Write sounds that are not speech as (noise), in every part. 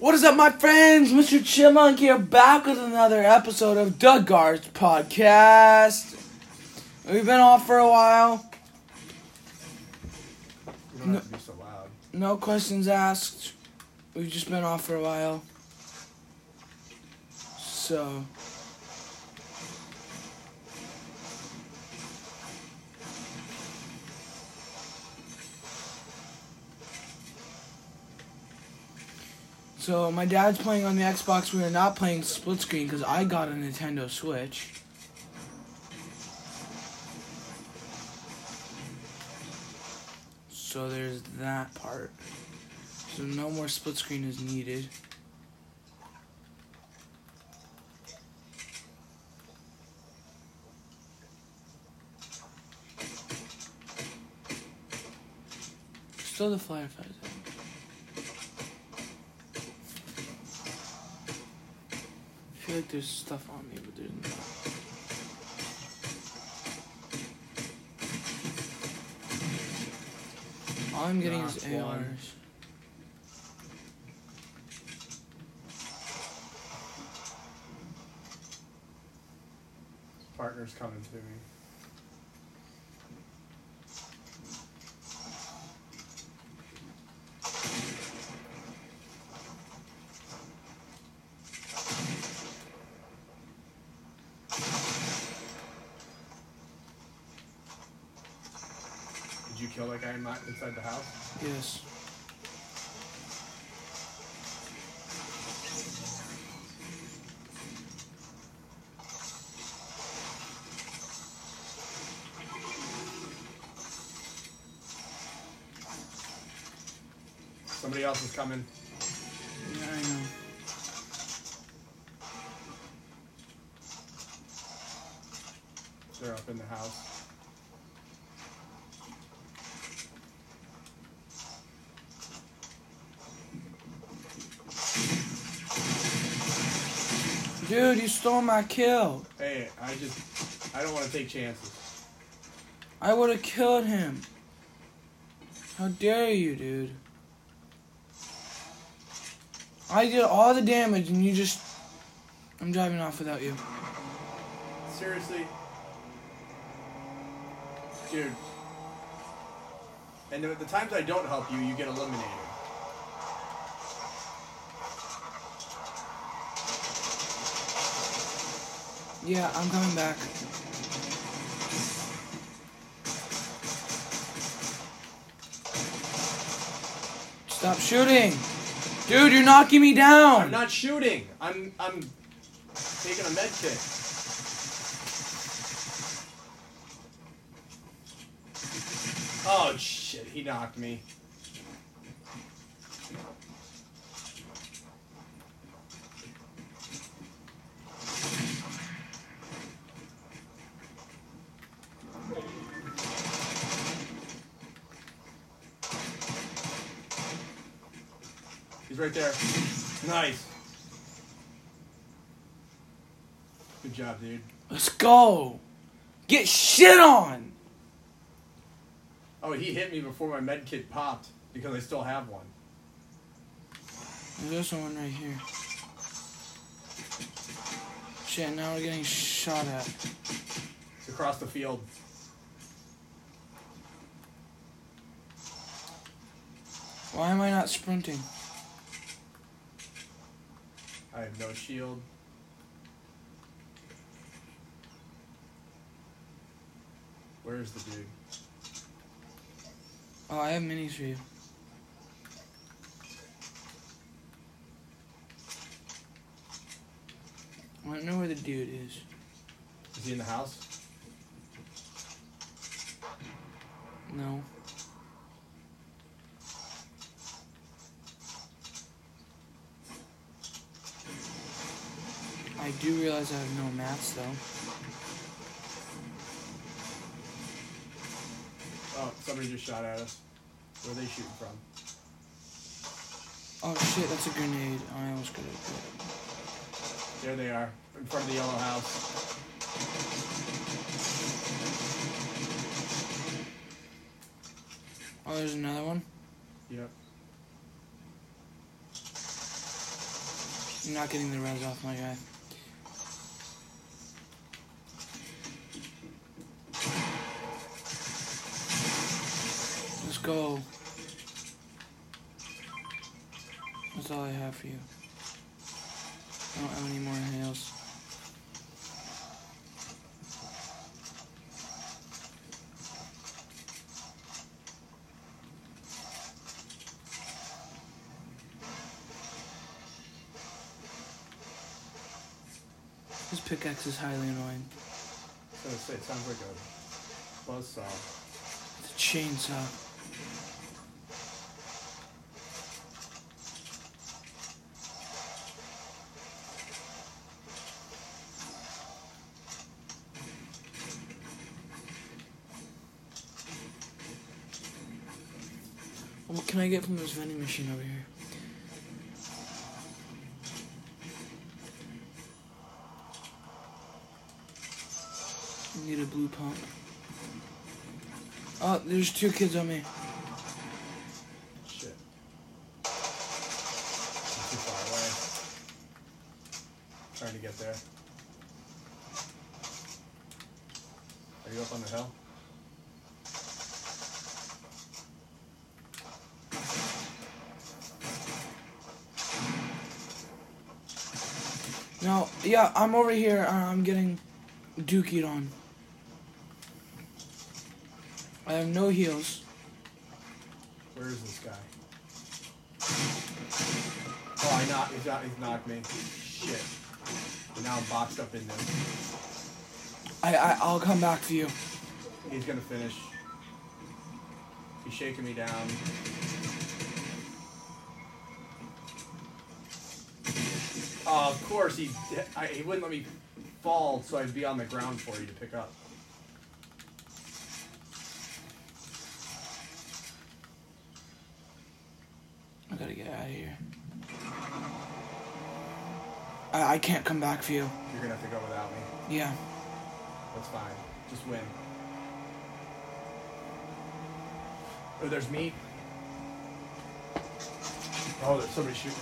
What is up, my friends? Mr. Chipmunk here, back with another episode of Doug Guards Podcast. We've been off for a while. You don't have to be so loud. No questions asked. We've just been off for a while. So. So my dad's playing on the Xbox. We are not playing split screen because I got a Nintendo Switch. So there's that part. So no more split screen is needed. Still the. I feel like there's stuff on me, but there's not. All I'm getting is Not one. ARs. Partner's coming to me. Did you kill that guy in my, inside the house? Yes. Somebody else is coming. Dude, you stole my kill. Hey, I just, I don't want to take chances. I would have killed him. How dare you, dude? I did all the damage and you just. I'm driving off without you. Seriously? Dude. And the, the times I don't help you, you get eliminated. Yeah, I'm coming back. Stop shooting! Dude, you're knocking me down! I'm not shooting. I'm I'm taking a med kit. Oh shit, he knocked me. Right there. Nice. Good job, dude. Let's go! Get shit on! Oh, he hit me before my med kit popped because I still have one. There's one right here. Shit, now we're getting shot at. It's across the field. Why am I not sprinting? I have no shield. Where's the dude? Oh, I have minis for you. I don't know where the dude is. Is he in the house? No. I do realize I have no mats though. Oh, somebody just shot at us. Where are they shooting from? Oh shit, that's a grenade. I almost could it. There they are, in front of the yellow house. Oh, there's another one. Yep. I'm not getting the res off my guy. Let's go. That's all I have for you. I don't have any more inhales. This pickaxe is highly annoying. I was gonna say, it sounds like a buzzsaw. It's a chainsaw. Can I get from this vending machine over here? I need a blue pump. Oh, there's two kids on me. Shit. I'm too far away. Trying to get there. Are you up on the hill? No, yeah, I'm over here. uh, I'm getting dookied on. I have no heals. Where is this guy? Oh, I knocked. He's, he's knocked me. Shit. And now I'm boxed up in there. I, I I'll come back to you. He's gonna finish. He's shaking me down. Oh, of course he I, he wouldn't let me fall, so I'd be on the ground for you to pick up. I gotta get out of here. I, I can't come back for you. You're gonna have to go without me. Yeah. That's fine. Just win. Oh, there's me. Oh, there's somebody shooting.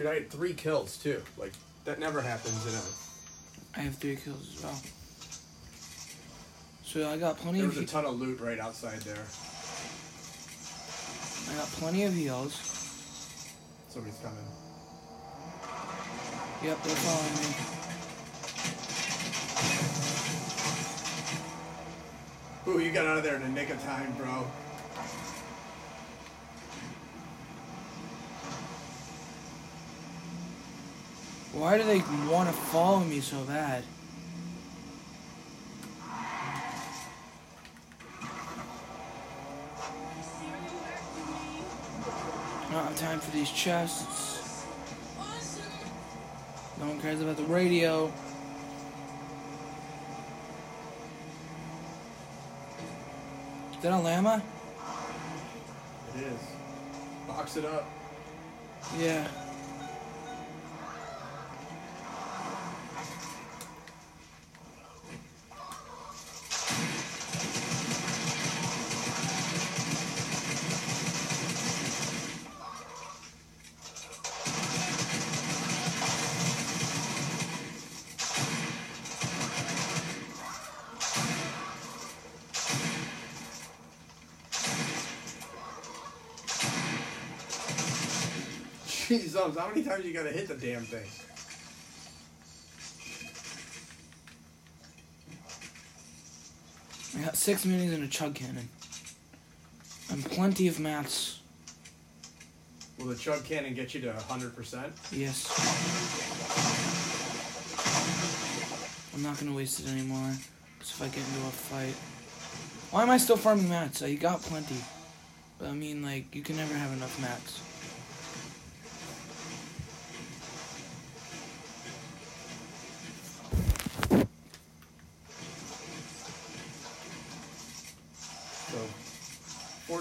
Dude, I had three kills too. Like that never happens in a. I have three kills as well. So I got plenty There of was a ton of loot right outside there. I got plenty of heals. Somebody's coming. Yep, they're following me. Ooh, you got out of there in the nick of time, bro. Why do they want to follow me so bad? Don't have time for these chests. No one cares about the radio. Is that a llama? It is. Box it up. Yeah. How many times you gotta hit the damn thing? I got six minis and a chug cannon. And plenty of mats. Will the chug cannon get you to 100%? Yes. I'm not gonna waste it anymore. So if I get into a fight. Why am I still farming mats? I got plenty. But I mean, like, you can never have enough mats.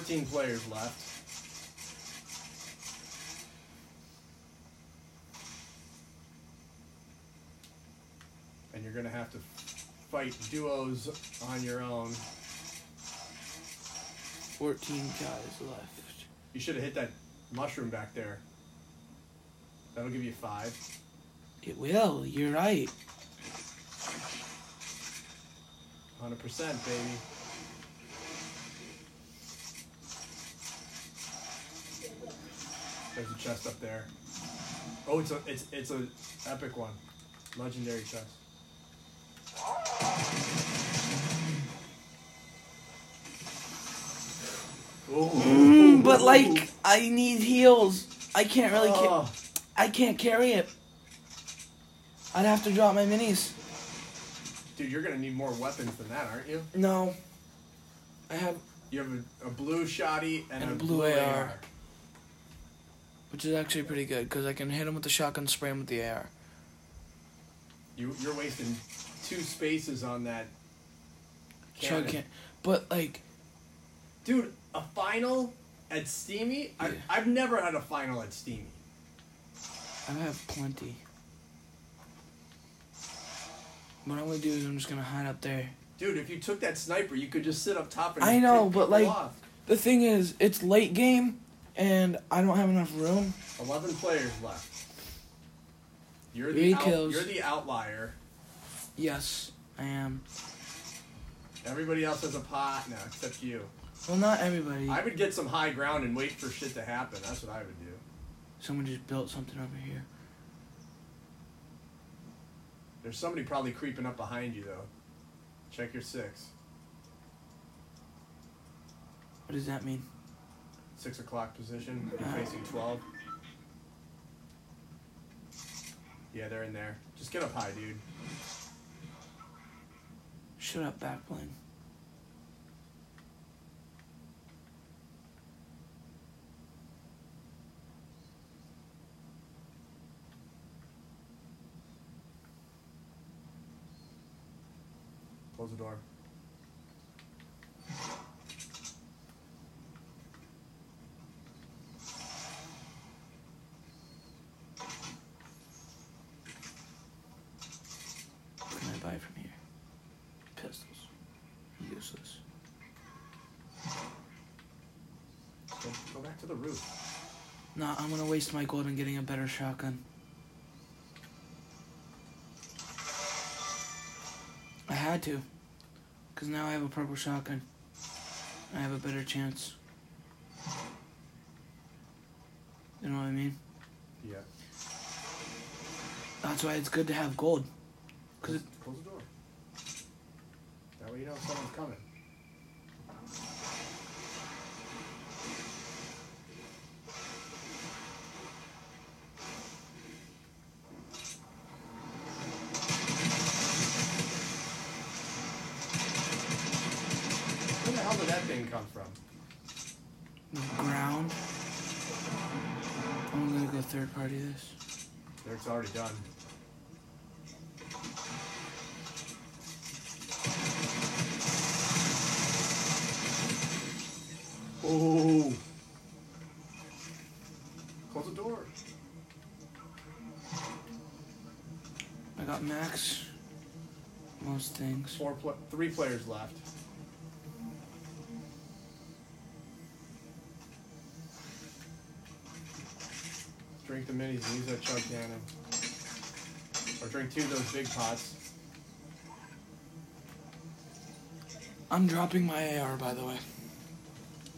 14 players left. And you're gonna have to fight duos on your own. 14 guys left. You should have hit that mushroom back there. That'll give you five. It will, you're right. 100%, baby. There's a chest up there. Oh, it's a it's it's a epic one, legendary chest. Mm, but, like, I need heals. I can't really. Ca- Oh, I can't carry it. I'd have to drop my minis. dude, you're gonna need more weapons than that, aren't you? No. I have, You have a, a blue shotty and, And a a blue blue, AR. AR. Which is actually pretty good because I can hit him with the shotgun, spray him with the AR. You you're wasting two spaces on that. Chug cannon. can But like, Dude, a final at Steamy? I, Yeah. I've never had a final at Steamy. I have plenty. What I'm gonna do is I'm just gonna hide up there. Dude, if you took that sniper, you could just sit up top and I know, but, like- off. The thing is, it's late game, and I don't have enough room. 11 players left. You're Three the out, kills. you're the outlier. Yes, I am. Everybody else has a pot now except you. Well, not everybody. I would get some high ground and wait for shit to happen. That's what I would do. Someone just built something over here. There's somebody probably creeping up behind you though. Check your six. What does that mean? Six o'clock position. You're facing twelve. Yeah, they're in there. Just get up high, dude. Shut up, backbling. Close the door. What can I buy from here? Pistols. Useless. Go, go back to the roof. Nah, I'm gonna waste my gold on getting a better shotgun. I had to. Because now I have a purple shotgun. I have a better chance. You know what I mean? Yeah. That's why it's good to have gold. Cause Close, it, close the door. That way you know someone's coming. Party this. There, It's already done. Oh. Close the door. I got max. Most things. Four, pl- three players left. The minis and use that chug cannon. Or drink two of those big pots. I'm dropping my AR, by the way.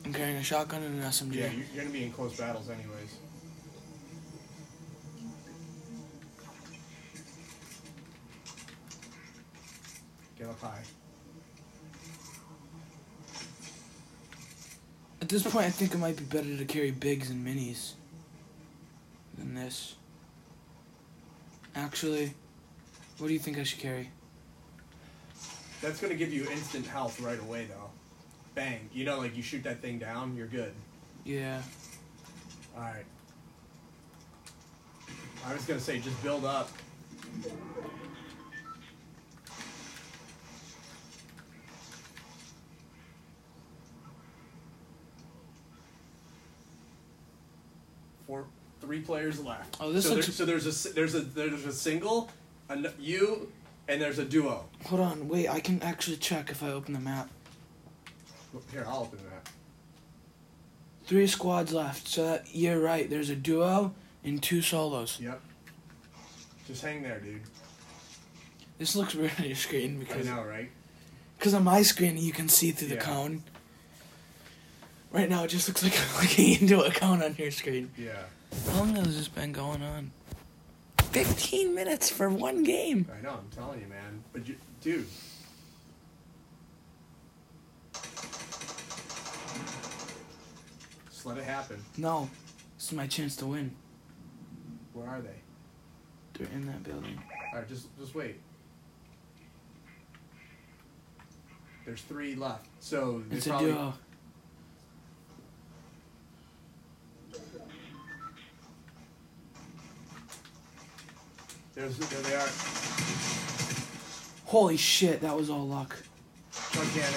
I'm carrying a shotgun and an SMG. Yeah, you're, you're gonna be in close battles anyways. Get up high. At this point, I think it might be better to carry bigs and minis this. Actually, what do you think I should carry? That's gonna give you instant health right away, though. Bang! You know, like you shoot that thing down, you're good. Yeah. All right. I was gonna say just build up. Four, three players left. Oh, this so, looks- there, so there's a there's a there's a single, a, you, and there's a duo. Hold on, wait. I can actually check if I open the map. Here, I'll open that. Three squads left. So that you're right. There's a duo and two solos. Yep. Just hang there, dude. This looks (laughs) weird on your screen because I know, right? because on my screen you can see through the Yeah. cone. Right now it just looks like I'm looking (laughs) into a cone on your screen. Yeah. How long has this been going on? Fifteen minutes for one game. I know. I'm telling you, man. But you, dude. Just let it happen. No, this is my chance to win. Where are they? They're in that building. All right, just just wait. There's three left, so they It's a probably. duo. There's there they are. Holy shit, that was all luck. Chug cannon.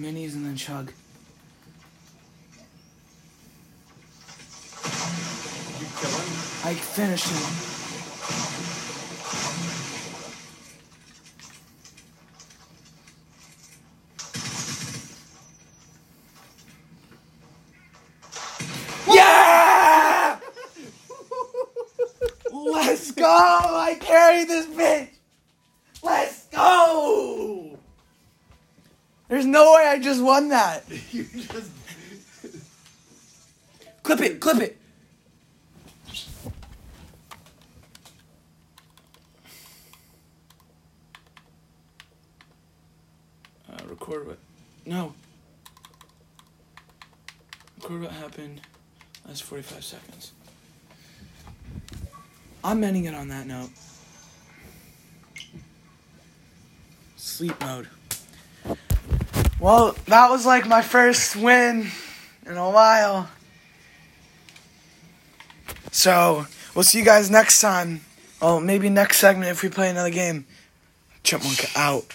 Minis and then chug. You kill him? I finished him. I just won that. (laughs) you just. Clip it, clip it. Uh, record what? No. Record what happened last 45 seconds. I'm ending it on that note. Sleep mode. Well, that was like my first win in a while. So, we'll see you guys next time. Well, maybe next segment if we play another game. Chipmunk out.